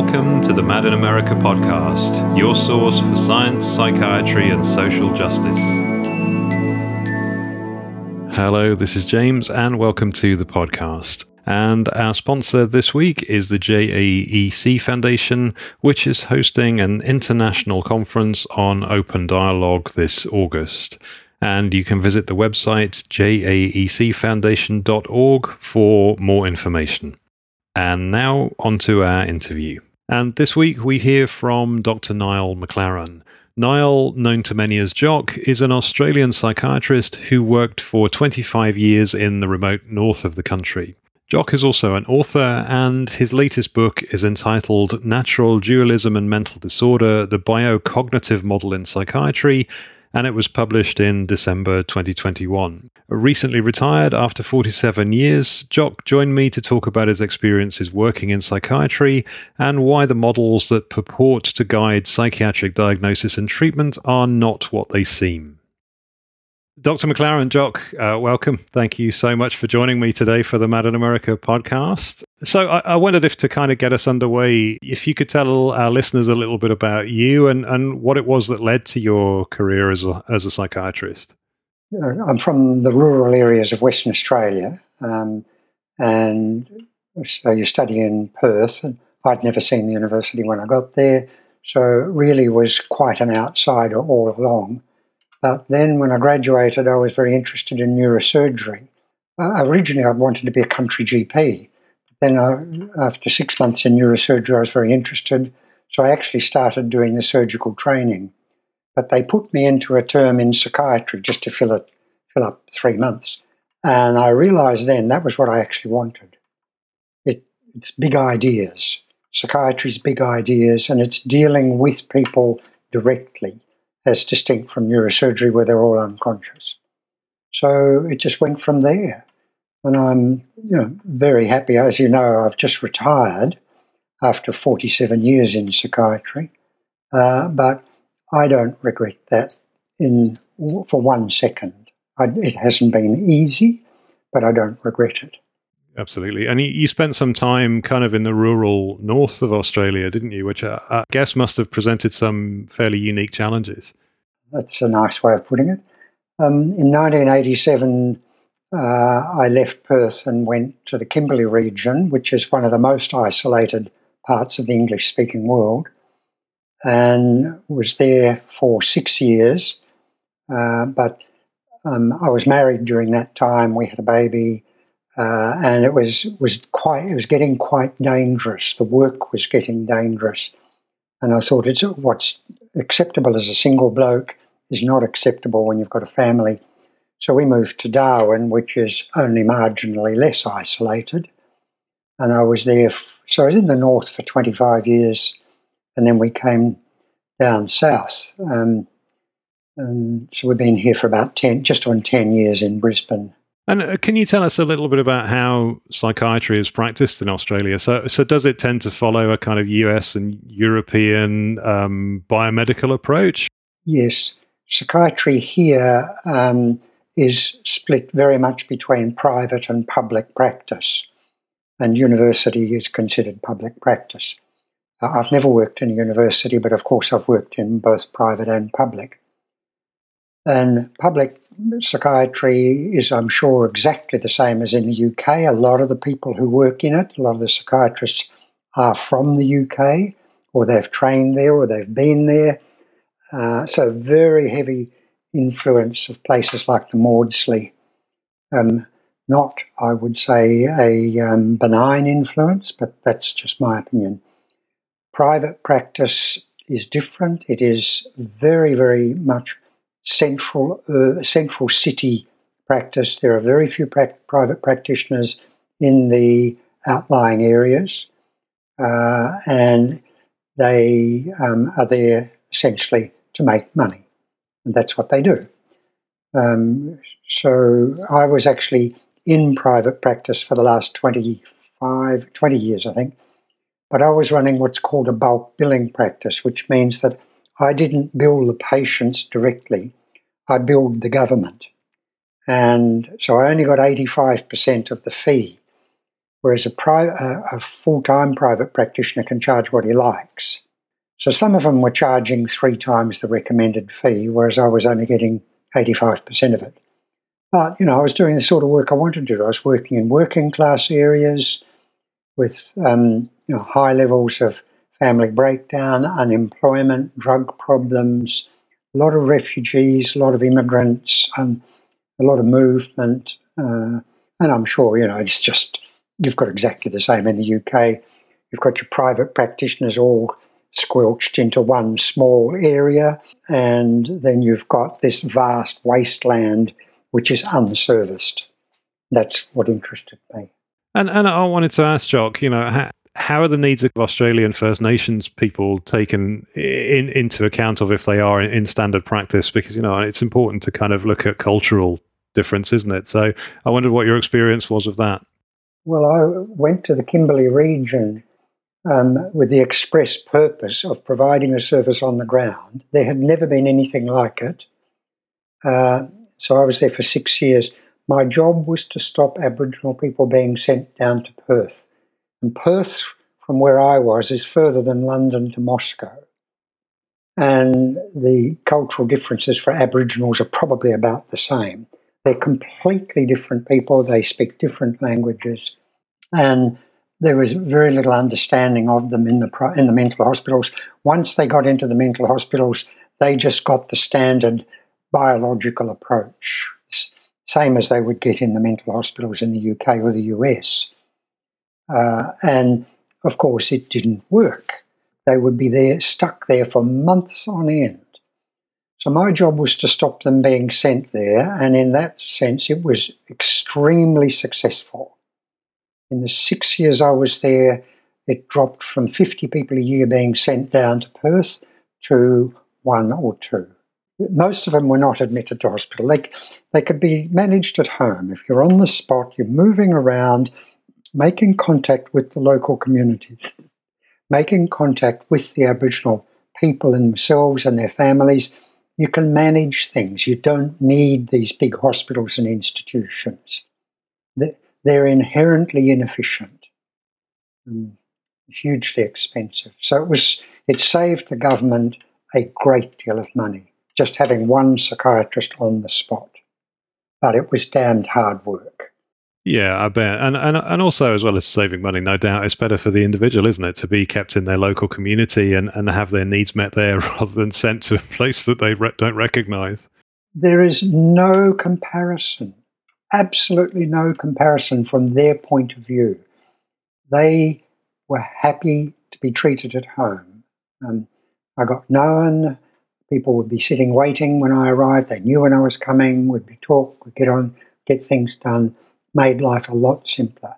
Welcome to the Mad in America podcast, your source for science, psychiatry, and social justice. Hello, this is James, and welcome to the podcast. And our sponsor this week is the JAEC Foundation, which is hosting an international conference on open dialogue this August. And you can visit the website jaecfoundation.org for more information. And now onto our interview. And this week we hear from Dr. Niall McLaren. Niall, known to many as Jock, is an Australian psychiatrist who worked for 25 years in the remote north of the country. Jock is also an author, and his latest book is entitled Natural Dualism and Mental Disorder The Biocognitive Model in Psychiatry and it was published in December 2021. Recently retired after 47 years, Jock joined me to talk about his experiences working in psychiatry and why the models that purport to guide psychiatric diagnosis and treatment are not what they seem. Dr. McLaren Jock, uh, welcome. Thank you so much for joining me today for the Mad in America podcast. So, I, I, wondered if to kind of get us underway, if you could tell our listeners a little bit about you and, and what it was that led to your career as a, as a psychiatrist. I'm from the rural areas of Western Australia, um, and so you study in Perth. And I'd never seen the university when I got there, so really was quite an outsider all along. But then when I graduated, I was very interested in neurosurgery. Uh, originally, I'd wanted to be a country GP. Then, I, after six months in neurosurgery, I was very interested. So I actually started doing the surgical training. But they put me into a term in psychiatry just to fill it, fill up three months. And I realized then that was what I actually wanted. It, it's big ideas. Psychiatry's big ideas, and it's dealing with people directly as distinct from neurosurgery where they're all unconscious. So it just went from there. And I'm you know, very happy. As you know, I've just retired after 47 years in psychiatry. Uh, but I don't regret that in for one second. I, it hasn't been easy, but I don't regret it. Absolutely. And you spent some time kind of in the rural north of Australia, didn't you? Which I guess must have presented some fairly unique challenges. That's a nice way of putting it. Um, in 1987, uh, I left Perth and went to the Kimberley region, which is one of the most isolated parts of the English speaking world, and was there for six years. Uh, but um, I was married during that time. We had a baby, uh, and it was was quite it was getting quite dangerous. The work was getting dangerous, and I thought it's what's acceptable as a single bloke is not acceptable when you've got a family. So we moved to Darwin, which is only marginally less isolated, and I was there. F- so I was in the north for 25 years, and then we came down south. Um, and so we've been here for about 10, just on 10 years in Brisbane. And uh, can you tell us a little bit about how psychiatry is practiced in Australia? So, so does it tend to follow a kind of US and European um, biomedical approach? Yes. Psychiatry here um, is split very much between private and public practice, and university is considered public practice. Uh, I've never worked in a university, but of course I've worked in both private and public. And public psychiatry is, I'm sure, exactly the same as in the UK. A lot of the people who work in it, a lot of the psychiatrists are from the UK, or they've trained there, or they've been there. Uh, so, very heavy influence of places like the Maudsley. Um, not, I would say, a um, benign influence, but that's just my opinion. Private practice is different. It is very, very much central uh, central city practice. There are very few pra- private practitioners in the outlying areas, uh, and they um, are there essentially to make money, and that's what they do. Um, so I was actually in private practice for the last 25, 20 years, I think, but I was running what's called a bulk billing practice, which means that I didn't bill the patients directly, I billed the government. And so I only got 85% of the fee. whereas a, pri- a, a full time private practitioner can charge what he likes. So some of them were charging three times the recommended fee, whereas I was only getting 85% of it. But, you know, I was doing the sort of work I wanted to do. I was working in working class areas with, um, you know, high levels of family breakdown, unemployment, drug problems, a lot of refugees, a lot of immigrants, and a lot of movement. Uh, and I'm sure, you know, it's just, you've got exactly the same in the UK. You've got your private practitioners all squelched into one small area, and then you've got this vast wasteland which is unserviced. That's what interested me. And and I wanted to ask Jock, you know, how, how are the needs of Australian First Nations people taken in, into account of if they are in standard practice? Because you know it's important to kind of look at cultural difference, isn't it? So I wondered what your experience was of that. Well, I went to the Kimberley region um, with the express purpose of providing a service on the ground. There had never been anything like it. Uh, so I was there for six years. My job was to stop Aboriginal people being sent down to Perth. And Perth, from where I was, is further than London to Moscow. And the cultural differences for Aboriginals are probably about the same. They're completely different people, they speak different languages. And there was very little understanding of them in the in the mental hospitals. Once they got into the mental hospitals, they just got the standard biological approach, same as they would get in the mental hospitals in the UK or the US. Uh, and of course, it didn't work. They would be there, stuck there for months on end. So my job was to stop them being sent there, and in that sense, it was extremely successful. In the six years I was there, it dropped from 50 people a year being sent down to Perth to one or two most of them were not admitted to hospital. They, they could be managed at home. If you're on the spot, you're moving around, making contact with the local communities, making contact with the Aboriginal people themselves and their families, you can manage things. You don't need these big hospitals and institutions. They're inherently inefficient and hugely expensive. So it was it saved the government a great deal of money just having one psychiatrist on the spot. But it was damned hard work. Yeah, I bet. And, and and also as well as saving money, no doubt it's better for the individual, isn't it, to be kept in their local community and, and have their needs met there rather than sent to a place that they re- don't recognize. There is no comparison, absolutely no comparison from their point of view. They were happy to be treated at home. Um, I got known People would be sitting waiting when I arrived. They knew when I was coming, would be talk, would get on, get things done, made life a lot simpler.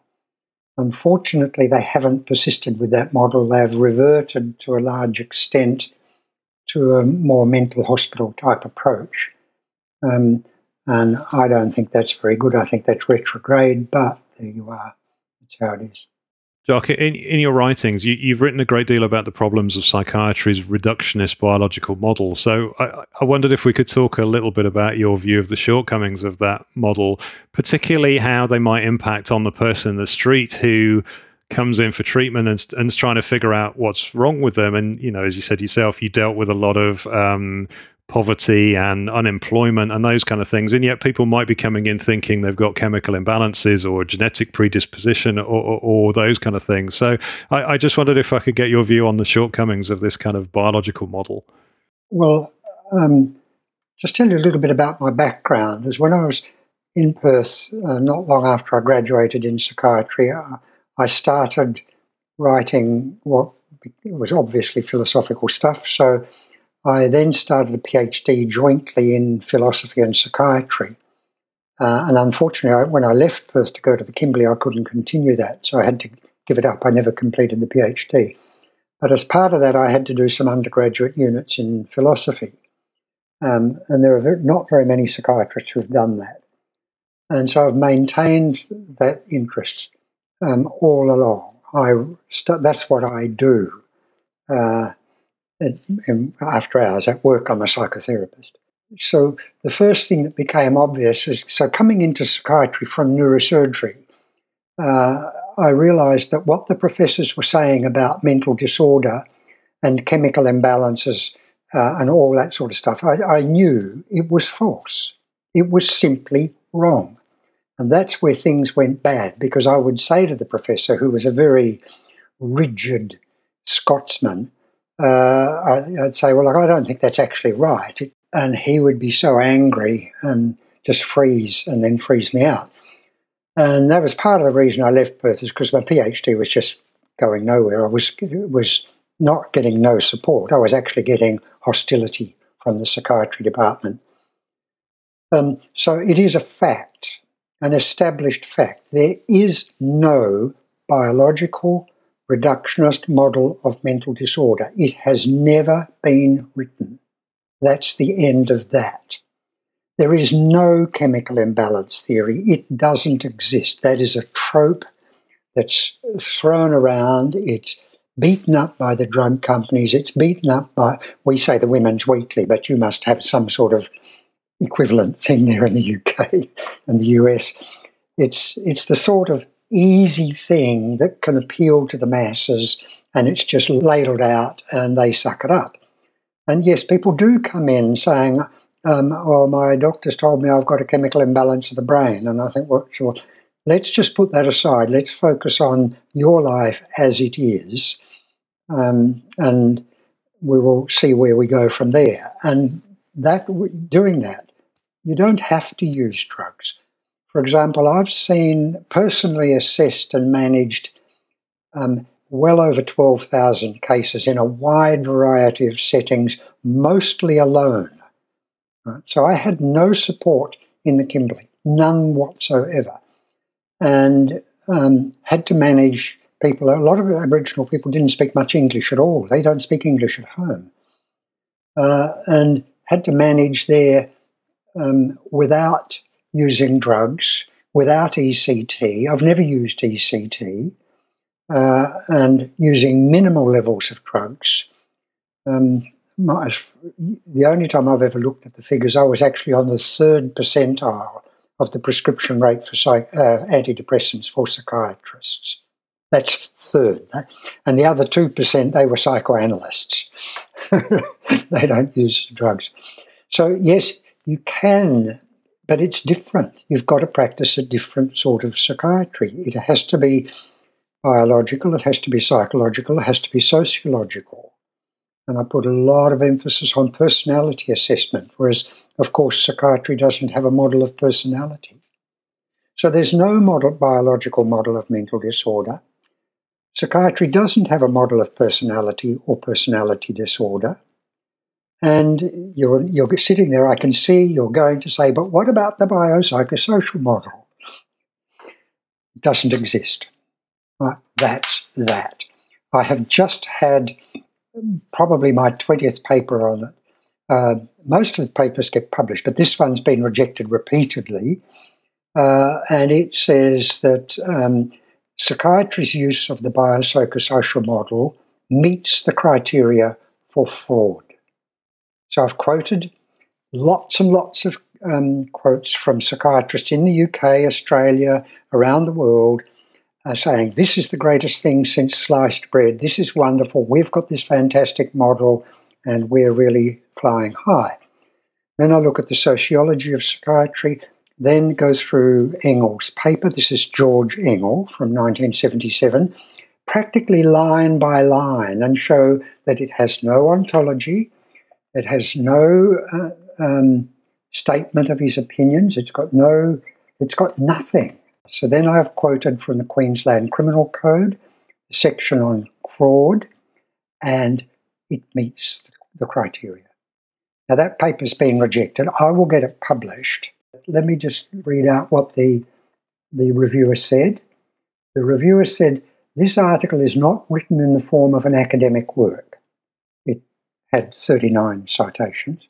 Unfortunately, they haven't persisted with that model. They've reverted to a large extent to a more mental hospital type approach. Um, and I don't think that's very good. I think that's retrograde, but there you are. That's how it is. Jock, in, in your writings, you, have written a great deal about the problems of psychiatry's reductionist biological model. So I, I, wondered if we could talk a little bit about your view of the shortcomings of that model, particularly how they might impact on the person in the street who comes in for treatment and, and is trying to figure out what's wrong with them. And, you know, as you said yourself, you dealt with a lot of um, poverty and unemployment and those kind of things. And yet people might be coming in thinking they've got chemical imbalances or genetic predisposition or, or, or those kind of things. So I, I, just wondered if I could get your view on the shortcomings of this kind of biological model. Well, um, just tell you a little bit about my background. Is when I was in Perth, uh, not long after I graduated in psychiatry, uh, I started writing what was obviously philosophical stuff. So I then started a PhD jointly in philosophy and psychiatry. Uh, and unfortunately, I, when I left Perth to go to the Kimberley, I couldn't continue that. So I had to give it up. I never completed the PhD. But as part of that, I had to do some undergraduate units in philosophy. Um, and there are not very many psychiatrists who have done that. And so I've maintained that interest um, all along. I that's what I do. Uh, after hours at work, I'm a psychotherapist. So the first thing that became obvious is so coming into psychiatry from neurosurgery, uh, I realized that what the professors were saying about mental disorder and chemical imbalances uh, and all that sort of stuff, I, I knew it was false. It was simply wrong. And that's where things went bad because I would say to the professor, who was a very rigid Scotsman, uh, I'd say, Well, look, I don't think that's actually right. And he would be so angry and just freeze and then freeze me out. And that was part of the reason I left Perth is because my PhD was just going nowhere. I was was not getting no support. I was actually getting hostility from the psychiatry department. Um, so it is a fact, an established fact. There is no biological reductionist model of mental disorder. It has never been written. That's the end of that. There is no chemical imbalance theory. It doesn't exist. That is a trope that's thrown around. It's beaten up by the drug companies. It's beaten up by, we say the Women's Weekly, but you must have some sort of equivalent thing there in the UK and the US. It's, it's the sort of easy thing that can appeal to the masses and it's just ladled out and they suck it up. And yes, people do come in saying, um, oh, my doctor's told me I've got a chemical imbalance of the brain. And I think, well, sure, let's just put that aside. Let's focus on your life as it is. Um, and we will see where we go from there. And that doing that, you don't have to use drugs. For example, I've seen personally assessed and managed um, well over 12,000 cases in a wide variety of settings, mostly alone. Right? So I had no support in the Kimberley, none whatsoever, and um, had to manage people. A lot of Aboriginal people didn't speak much English at all. They don't speak English at home, uh, and had to manage there um, without using drugs, without ECT. I've never used ECT, uh, and using minimal levels of drugs. Um, my, the only time I've ever looked at the figures, I was actually on the third percentile of the prescription rate for psych, uh, antidepressants for psychiatrists. That's third. And the other 2%, they were psychoanalysts. they don't use drugs. So, yes, you can, but it's different. You've got to practice a different sort of psychiatry. It has to be biological, it has to be psychological, it has to be sociological. And I put a lot of emphasis on personality assessment, whereas, of course, psychiatry doesn't have a model of personality. So there's no model, biological model of mental disorder. Psychiatry doesn't have a model of personality or personality disorder. And you're, you're sitting there, I can see you're going to say, but what about the biopsychosocial model? It doesn't exist. Right? That's that. I have just had probably my 20th paper on it. Uh, most of the papers get published, but this one's been rejected repeatedly. Uh, and it says that um, psychiatry's use of the biopsychosocial model meets the criteria for fraud. So I've quoted lots and lots of um, quotes from psychiatrists in the UK, Australia, around the world uh, saying, This is the greatest thing since sliced bread. This is wonderful. We've got this fantastic model and we're really flying high. Then I look at the sociology of psychiatry, then go through Engel's paper. This is George Engel from 1977, practically line by line, and show that it has no ontology, it has no uh, um, statement of his opinions, it's got no, it's got nothing. So then I've quoted from the Queensland Criminal Code, the section on fraud, and it meets the criteria. Now that paper's been rejected. I will get it published. Let me just read out what the, the reviewer said. The reviewer said, This article is not written in the form of an academic work. Had 39 citations.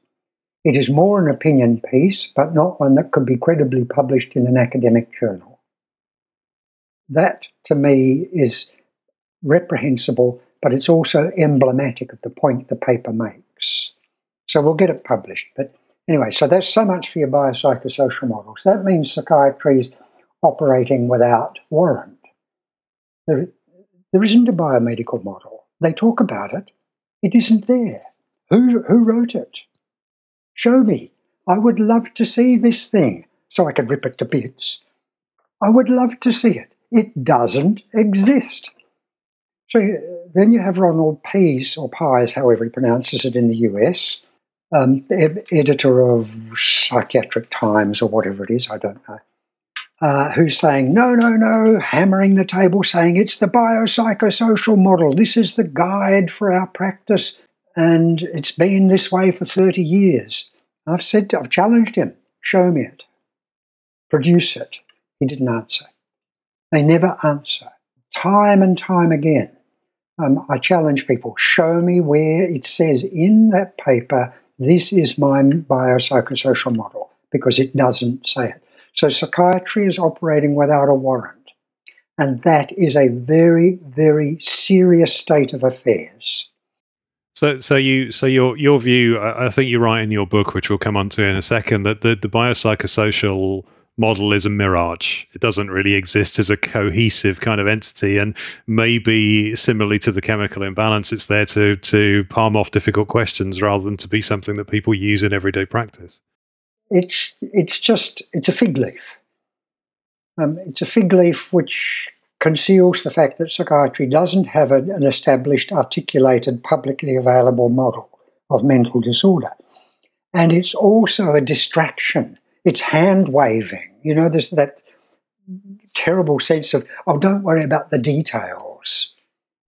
It is more an opinion piece, but not one that could be credibly published in an academic journal. That to me is reprehensible, but it's also emblematic of the point the paper makes. So we'll get it published. But anyway, so that's so much for your biopsychosocial models. That means psychiatry is operating without warrant. There, there isn't a biomedical model. They talk about it. It isn't there. Who, who wrote it? Show me. I would love to see this thing so I could rip it to bits. I would love to see it. It doesn't exist. So then you have Ronald Pease, or Pies, however he pronounces it in the US, um, ed- editor of Psychiatric Times or whatever it is, I don't know, uh, who's saying, no, no, no, hammering the table, saying it's the biopsychosocial model. This is the guide for our practice, and it's been this way for 30 years. I've said, I've challenged him, show me it, produce it. He didn't answer. They never answer. Time and time again, um, I challenge people show me where it says in that paper, this is my biopsychosocial model, because it doesn't say it. So psychiatry is operating without a warrant. And that is a very, very serious state of affairs. So, so you, so your your view, I think you write in your book, which we'll come on to in a second, that the, the biopsychosocial model is a mirage. It doesn't really exist as a cohesive kind of entity, and maybe similarly to the chemical imbalance, it's there to to palm off difficult questions rather than to be something that people use in everyday practice. It's it's just it's a fig leaf. Um, it's a fig leaf which conceals the fact that psychiatry doesn't have an established, articulated, publicly available model of mental disorder. And it's also a distraction it's hand waving. You know, there's that terrible sense of, oh, don't worry about the details.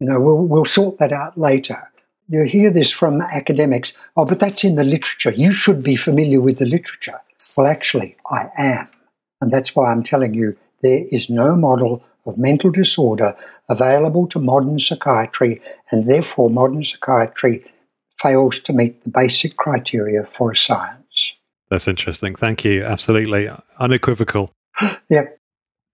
You know, we'll, we'll sort that out later. You hear this from academics, oh, but that's in the literature. You should be familiar with the literature. Well, actually, I am. And that's why I'm telling you there is no model of mental disorder available to modern psychiatry, and therefore modern psychiatry fails to meet the basic criteria for a science. That's interesting. Thank you. Absolutely. Unequivocal. yeah.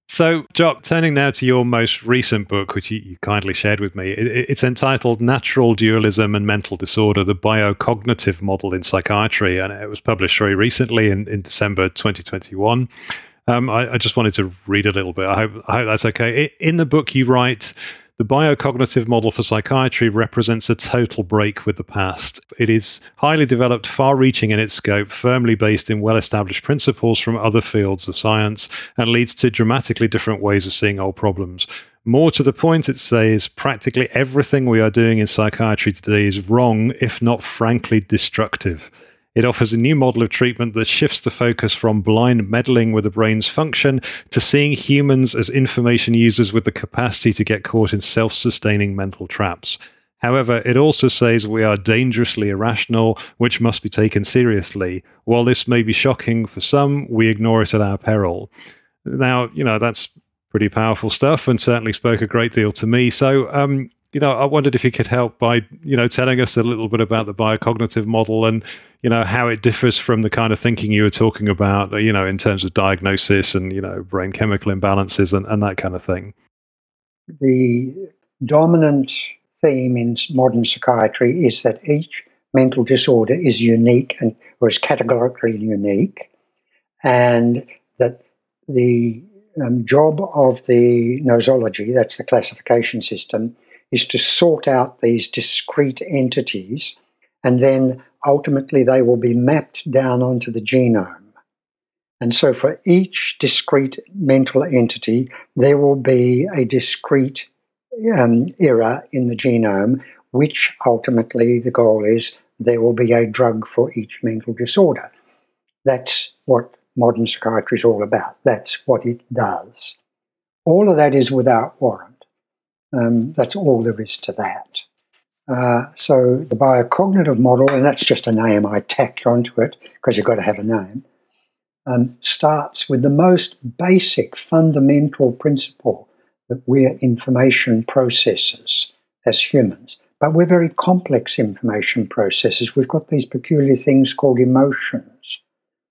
So, Jock, turning now to your most recent book, which you, you kindly shared with me, it, it's entitled Natural Dualism and Mental Disorder The Biocognitive Model in Psychiatry. And it was published very recently in, in December 2021. Um, I, I, just wanted to read a little bit. I hope, I hope that's okay. In the book, you write the biocognitive model for psychiatry represents a total break with the past. It is highly developed, far reaching in its scope, firmly based in well established principles from other fields of science, and leads to dramatically different ways of seeing old problems. More to the point, it says practically everything we are doing in psychiatry today is wrong, if not frankly destructive. It offers a new model of treatment that shifts the focus from blind meddling with the brain's function to seeing humans as information users with the capacity to get caught in self sustaining mental traps. However, it also says we are dangerously irrational, which must be taken seriously. While this may be shocking for some, we ignore it at our peril. Now, you know, that's pretty powerful stuff and certainly spoke a great deal to me. So, um, you know, I wondered if you could help by, you know, telling us a little bit about the biocognitive model and, you know, how it differs from the kind of thinking you were talking about, you know, in terms of diagnosis and, you know, brain chemical imbalances and, and that kind of thing. The dominant theme in modern psychiatry is that each mental disorder is unique and or is categorically unique, and that the um, job of the nosology, that's the classification system, is to sort out these discrete entities and then ultimately they will be mapped down onto the genome. And so for each discrete mental entity, there will be a discrete um, error in the genome, which ultimately the goal is there will be a drug for each mental disorder. That's what modern psychiatry is all about. That's what it does. All of that is without warrant. Um, that's all there is to that. Uh, so the biocognitive model, and that's just a name I tack onto it because you've got to have a name, um, starts with the most basic fundamental principle that we're information processors as humans. But we're very complex information processors. We've got these peculiar things called emotions.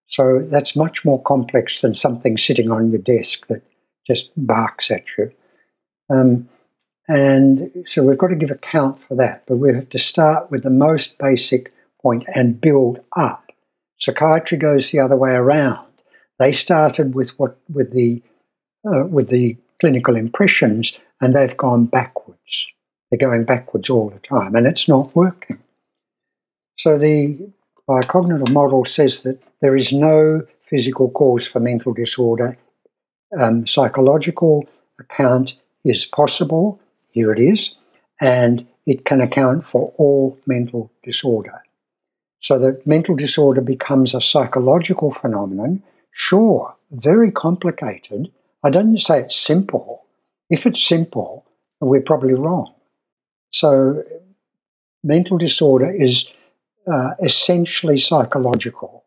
So that's much more complex than something sitting on your desk that just barks at you. Um, and so we've got to give account for that, but we have to start with the most basic point and build up. Psychiatry goes the other way around. They started with what with the uh, with the clinical impressions and they've gone backwards. They're going backwards all the time and it's not working. So the biocognitive model says that there is no physical cause for mental disorder. Um, psychological account is possible. Here it is. And it can account for all mental disorder. So that mental disorder becomes a psychological phenomenon. Sure, very complicated. I don't say it's simple. If it's simple, we're probably wrong. So, mental disorder is uh, essentially psychological.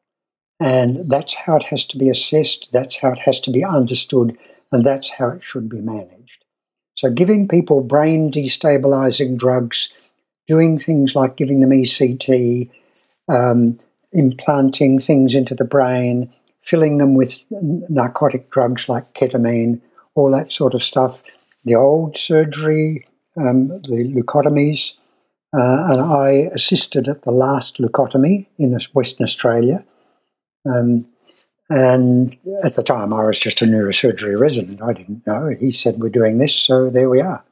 And that's how it has to be assessed, that's how it has to be understood, and that's how it should be managed. So, giving people brain destabilizing drugs, doing things like giving them ECT, um, implanting things into the brain, filling them with narcotic drugs like ketamine, all that sort of stuff. The old surgery, um, the leucotomies, uh, and I assisted at the last leucotomy in Western Australia. Um, and at the time, I was just a neurosurgery resident. I didn't know. He said, We're doing this, so there we are.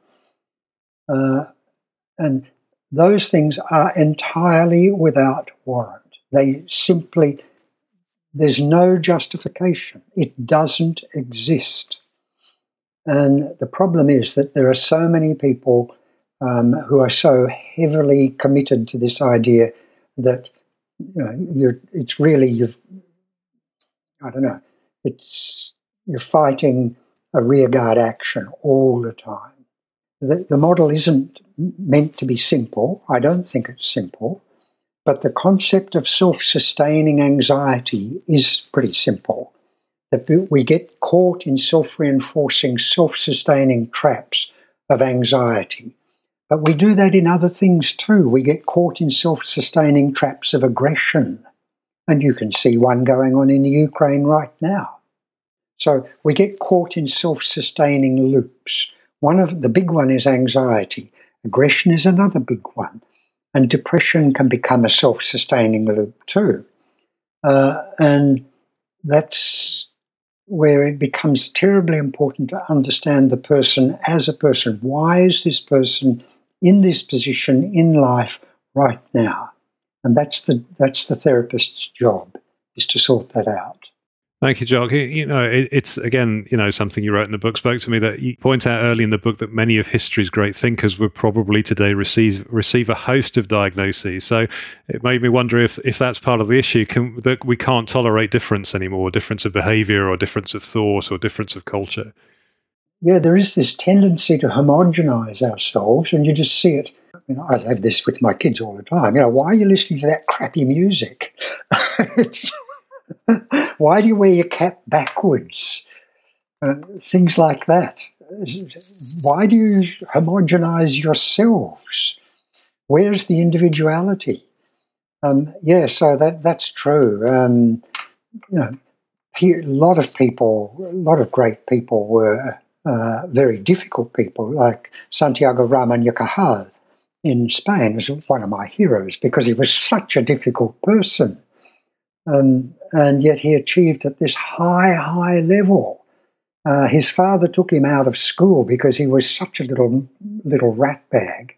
Uh, and those things are entirely without warrant. They simply, there's no justification. It doesn't exist. And the problem is that there are so many people um, who are so heavily committed to this idea that you know, it's really you've I don't know it's you're fighting a rearguard action all the time. The, the model isn't meant to be simple. I don't think it's simple, but the concept of self-sustaining anxiety is pretty simple. That we get caught in self-reinforcing, self-sustaining traps of anxiety but we do that in other things too. We get caught in self sustaining traps of aggression. And you can see one going on in the Ukraine right now. So we get caught in self sustaining loops. One of the big one is anxiety. Aggression is another big one. And depression can become a self sustaining loop too. Uh, and that's where it becomes terribly important to understand the person as a person. Why is this person in this position in life right now. And that's the that's the therapist's job is to sort that out. Thank you, Jock. You know, it, it's again, you know, something you wrote in the book spoke to me that you point out early in the book that many of history's great thinkers would probably today receive receive a host of diagnoses. So it made me wonder if if that's part of the issue, can, that we can't tolerate difference anymore, difference of behaviour or difference of thought or difference of culture yeah, there is this tendency to homogenize ourselves, and you just see it. You know, I have this with my kids all the time. You know, why are you listening to that crappy music? why do you wear your cap backwards? Uh, things like that. Why do you homogenize yourselves? Where's the individuality? Um, yeah, so that that's true. Um, you know, a lot of people, a lot of great people were uh, very difficult people like Santiago Ramon y Cajal in Spain was one of my heroes because he was such a difficult person. Um, and yet he achieved at this high, high level. Uh, his father took him out of school because he was such a little, little rat bag.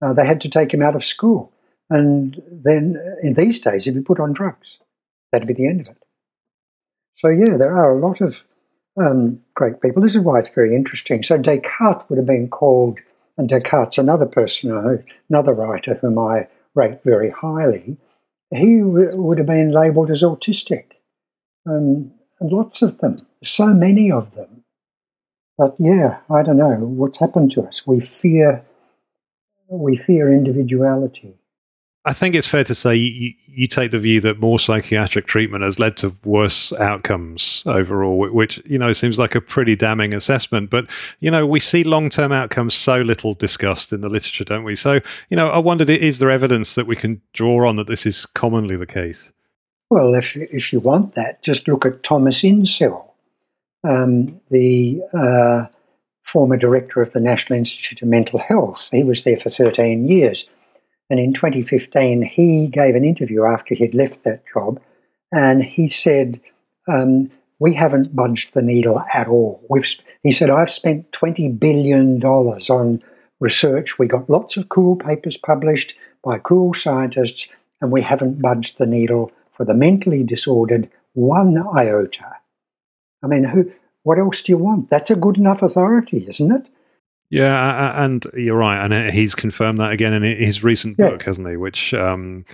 Uh, they had to take him out of school. And then in these days, he'd be put on drugs. That'd be the end of it. So, yeah, there are a lot of um, great people. This is why it's very interesting. So Descartes would have been called, and Descartes, another person, another writer whom I rate very highly, he w- would have been labelled as autistic. Um, and lots of them, so many of them. But yeah, I don't know what's happened to us. We fear, we fear individuality. I think it's fair to say you, you, take the view that more psychiatric treatment has led to worse outcomes overall, which, you know, seems like a pretty damning assessment. But, you know, we see long term outcomes so little discussed in the literature, don't we? So, you know, I wondered is there evidence that we can draw on that this is commonly the case? Well, if, if you want that, just look at Thomas Insel, um, the uh, former director of the National Institute of Mental Health. He was there for 13 years and in 2015, he gave an interview after he'd left that job, and he said, um, "We haven't budged the needle at all. We've He said, I've spent $20 billion on research. We got lots of cool papers published by cool scientists, and we haven't budged the needle for the mentally disordered one iota. I mean, who, what else do you want? That's a good enough authority, isn't it? Yeah, and you're right, and uh, he's confirmed that again in his recent book, yeah. hasn't he? Which um,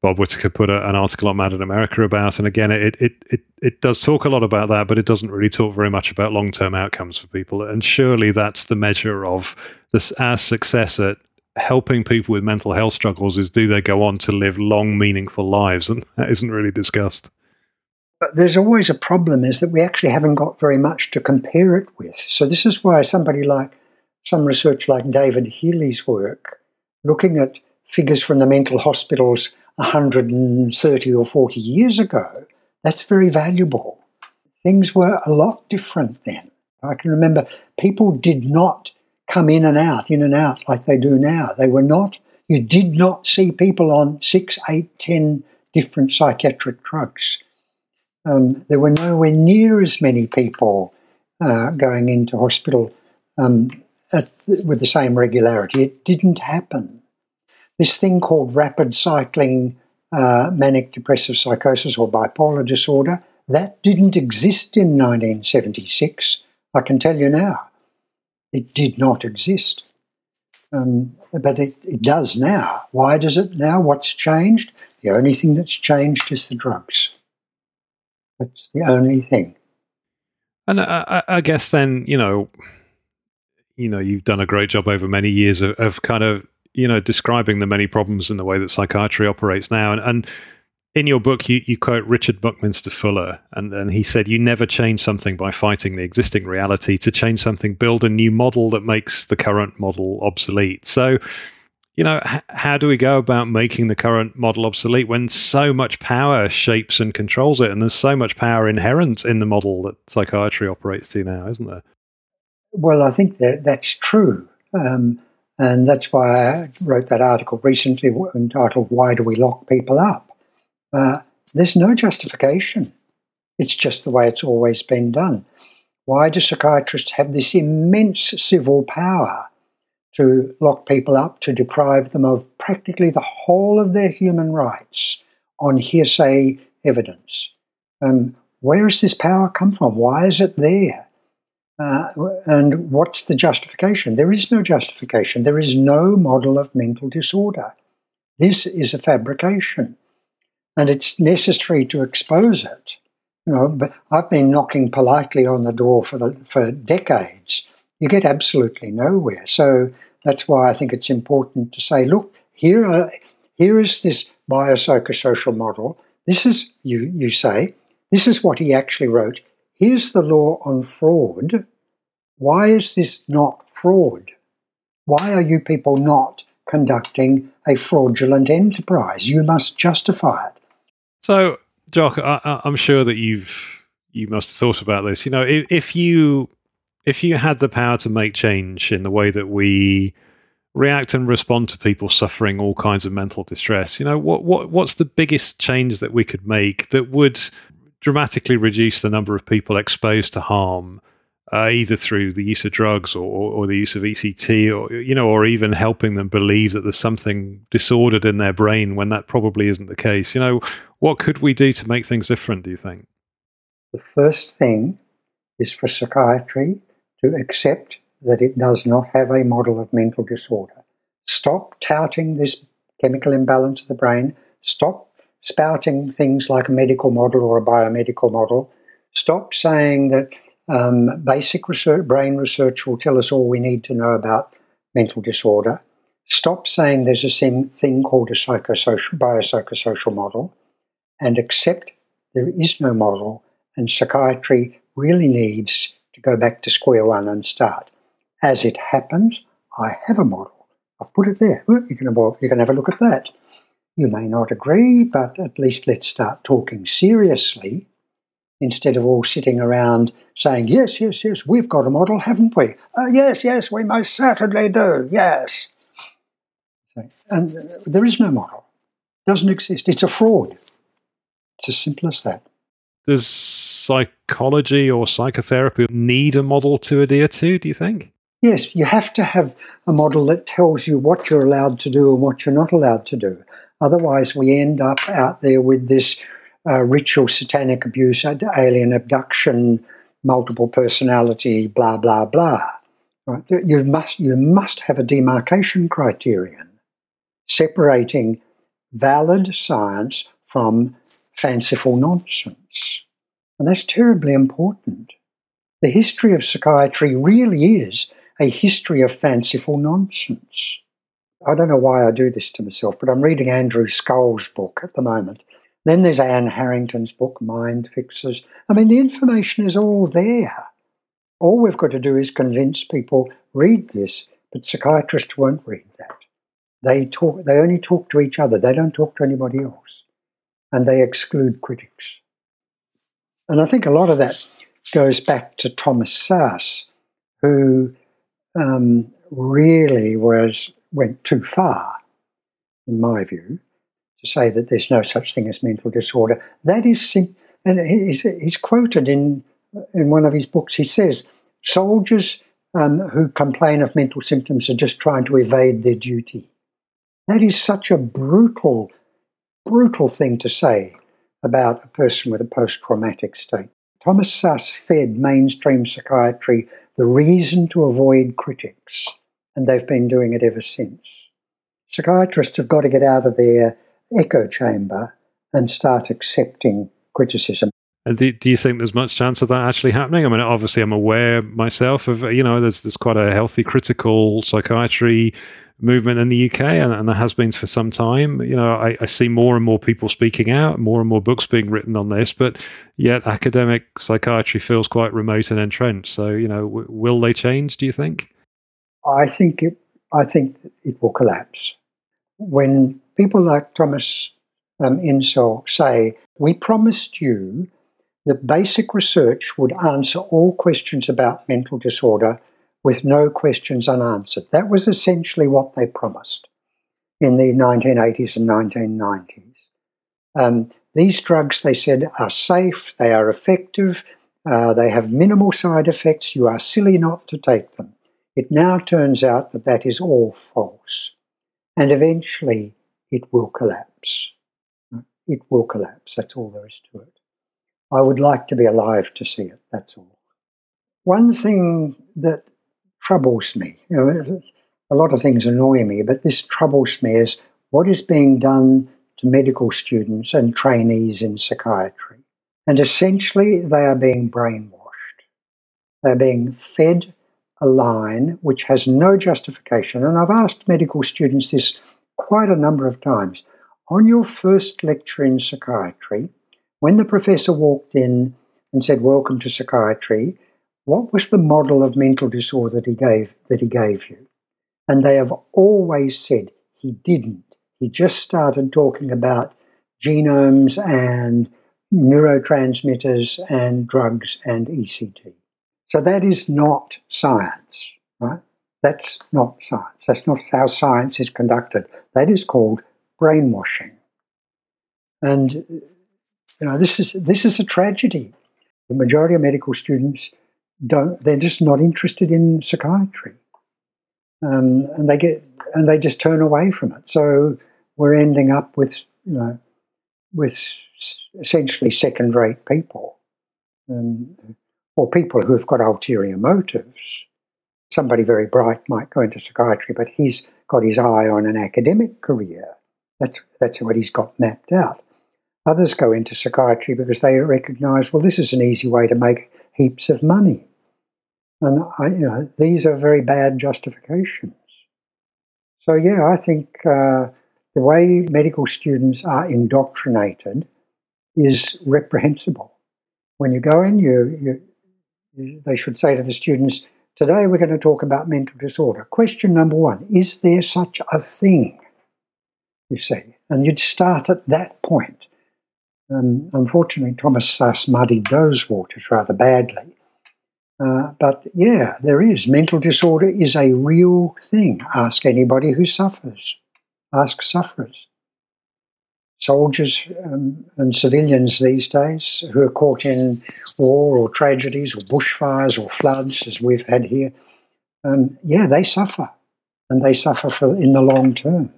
Bob Whitaker put a, an article on Mad in America about, and again, it, it it it does talk a lot about that, but it doesn't really talk very much about long term outcomes for people. And surely that's the measure of this our success at helping people with mental health struggles is do they go on to live long, meaningful lives, and that isn't really discussed. But there's always a problem is that we actually haven't got very much to compare it with. So this is why somebody like some research like David Healy's work, looking at figures from the mental hospitals 130 or 40 years ago, that's very valuable. Things were a lot different then. I can remember people did not come in and out, in and out like they do now. They were not, you did not see people on six, eight, ten different psychiatric drugs. Um, there were nowhere near as many people uh, going into hospital um, at, with the same regularity. It didn't happen. This thing called rapid cycling uh, manic depressive psychosis or bipolar disorder, that didn't exist in 1976. I can tell you now. It did not exist. Um, but it, it does now. Why does it now? What's changed? The only thing that's changed is the drugs. That's the only thing. And I, I, guess then, you know, you know, you've done a great job over many years of, of kind of, you know, describing the many problems in the way that psychiatry operates now. And, and in your book, you, you quote Richard Buckminster Fuller, and, and he said, You never change something by fighting the existing reality. To change something, build a new model that makes the current model obsolete. So, you know, h- how do we go about making the current model obsolete when so much power shapes and controls it? And there's so much power inherent in the model that psychiatry operates to now, isn't there? Well, I think that that's true. Um, and that's why I wrote that article recently entitled, Why Do We Lock People Up? Uh, there's no justification. It's just the way it's always been done. Why do psychiatrists have this immense civil power to lock people up, to deprive them of practically the whole of their human rights on hearsay evidence? Um, where does this power come from? Why is it there? Uh, and what's the justification? There is no justification. There is no model of mental disorder. This is a fabrication, and it's necessary to expose it. You know, but I've been knocking politely on the door for the, for decades. You get absolutely nowhere. So that's why I think it's important to say, look, here are, here is this biopsychosocial model. This is you you say this is what he actually wrote here's the law on fraud. Why is this not fraud? Why are you people not conducting a fraudulent enterprise? You must justify it. So, Jock, I, am sure that you've you must have thought about this. You know, if, if you if you had the power to make change in the way that we react and respond to people suffering all kinds of mental distress, you know, what what what's the biggest change that we could make that would dramatically reduce the number of people exposed to harm, uh, either through the use of drugs or, or the use of ECT, or you know, or even helping them believe that there's something disordered in their brain when that probably isn't the case. You know, what could we do to make things different? Do you think? The first thing is for psychiatry to accept that it does not have a model of mental disorder. Stop touting this chemical imbalance of the brain. Stop spouting things like a medical model or a biomedical model. Stop saying that um, basic research, brain research will tell us all we need to know about mental disorder. Stop saying there's a thing called a psychosocial, biopsychosocial model and accept there is no model and psychiatry really needs to go back to square one and start. As it happens, I have a model. I've put it there. You can, you can have a look at that. You may not agree, but at least let's start talking seriously instead of all sitting around saying, yes, yes, yes, we've got a model, haven't we? Uh, yes, yes, we most certainly do, yes. And there is no model. It doesn't exist. It's a fraud. It's as simple as that. Does psychology or psychotherapy need a model to adhere to, do you think? Yes, you have to have a model that tells you what you're allowed to do and what you're not allowed to do. Otherwise, we end up out there with this uh, ritual satanic abuse, alien abduction, multiple personality, blah blah blah. Right? You must you must have a demarcation criterion separating valid science from fanciful nonsense, and that's terribly important. The history of psychiatry really is a history of fanciful nonsense. I don't know why I do this to myself, but I'm reading Andrew Scull's book at the moment. Then there's Anne Harrington's book, Mind Fixers. I mean, the information is all there. All we've got to do is convince people read this, but psychiatrists won't read that. They talk. They only talk to each other. They don't talk to anybody else, and they exclude critics. And I think a lot of that goes back to Thomas Szasz, who um, really was went too far, in my view, to say that there's no such thing as mental disorder. That is, and he's, quoted in in one of his books. He says soldiers um, who complain of mental symptoms are just trying to evade their duty. That is such a brutal, brutal thing to say about a person with a post-traumatic state. Thomas Szasz fed mainstream psychiatry the reason to avoid critics and they've been doing it ever since. Psychiatrists have got to get out of their echo chamber and start accepting criticism. And do, do you think there's much chance of that actually happening? I mean, obviously, I'm aware myself of you know there's there's quite a healthy critical psychiatry movement in the UK, and, and there has been for some time. You know, I, I, see more and more people speaking out, more and more books being written on this, but yet academic psychiatry feels quite remote and entrenched. So, you know, w- will they change? Do you think? I think it, I think it will collapse. When people like Thomas um, say, "We promised you that basic research would answer all questions about mental disorder with no questions unanswered," that was essentially what they promised in the 1980s and 1990s. Um, these drugs, they said, are safe, they are effective, uh, they have minimal side effects. You are silly not to take them. It now turns out that that is all false. And eventually it will collapse. It will collapse. That's all there is to it. I would like to be alive to see it. That's all. One thing that troubles me, you know, a lot of things annoy me, but this troubles me is what is being done to medical students and trainees in psychiatry. And essentially, they are being brainwashed. They're being fed a line which has no justification. And I've asked medical students this quite a number of times. On your first lecture in psychiatry, when the professor walked in and said, Welcome to psychiatry, what was the model of mental disorder that he gave that he gave you? And they have always said he didn't. He just started talking about genomes and neurotransmitters and drugs and ECT. So that is not science, right? That's not science. That's not how science is conducted. That is called brainwashing. And you know, this is this is a tragedy. The majority of medical students don't. They're just not interested in psychiatry, um, and they get and they just turn away from it. So we're ending up with you know with essentially second-rate people. Um, or people who have got ulterior motives. Somebody very bright might go into psychiatry, but he's got his eye on an academic career. That's, that's what he's got mapped out. Others go into psychiatry because they recognise, well, this is an easy way to make heaps of money. And I, you know, these are very bad justifications. So yeah, I think uh, the way medical students are indoctrinated is reprehensible. When you go in, you, you they should say to the students, Today we're going to talk about mental disorder. Question number one Is there such a thing? You see, and you'd start at that point. Um, unfortunately, Thomas Szasz muddied those waters rather badly. Uh, but yeah, there is. Mental disorder is a real thing. Ask anybody who suffers. Ask sufferers. Soldiers um, and civilians these days who are caught in war or tragedies or bushfires or floods, as we've had here, um, yeah, they suffer. And they suffer for, in the long term.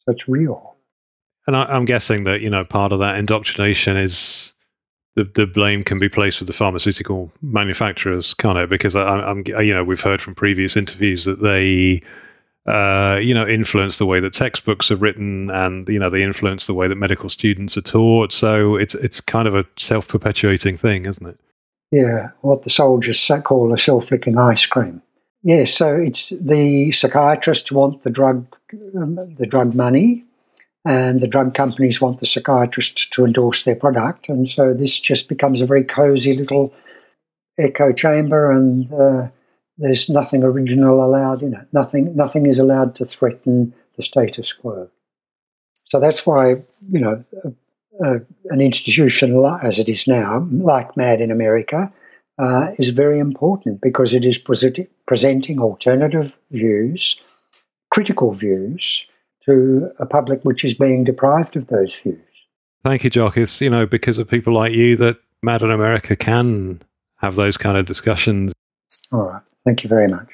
So it's real. And I, am guessing that, you know, part of that indoctrination is the, the blame can be placed with the pharmaceutical manufacturers, can't it? Because I, am you know, we've heard from previous interviews that they uh, you know, influence the way that textbooks are written, and you know, they influence the way that medical students are taught. So it's it's kind of a self perpetuating thing, isn't it? Yeah, what the soldiers call a self licking ice cream. Yeah, so it's the psychiatrists want the drug, um, the drug money, and the drug companies want the psychiatrists to endorse their product, and so this just becomes a very cozy little echo chamber, and uh, there's nothing original allowed in it. Nothing, nothing is allowed to threaten the status quo. So that's why, you know, uh, an institution as it is now, like MAD in America, uh, is very important because it is present- presenting alternative views, critical views, to a public which is being deprived of those views. Thank you, Jock. It's, you know, because of people like you that MAD in America can have those kind of discussions. All right. Thank you very much.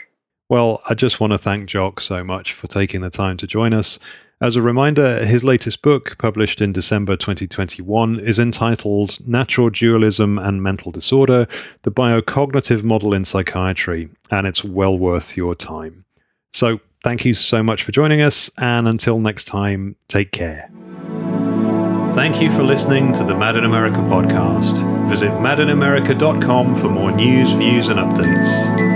Well, I just want to thank Jock so much for taking the time to join us. As a reminder, his latest book, published in December 2021, is entitled Natural Dualism and Mental Disorder The Biocognitive Model in Psychiatry, and it's well worth your time. So, thank you so much for joining us, and until next time, take care. Thank you for listening to the Mad in America podcast. Visit madinamerica.com for more news, views, and updates.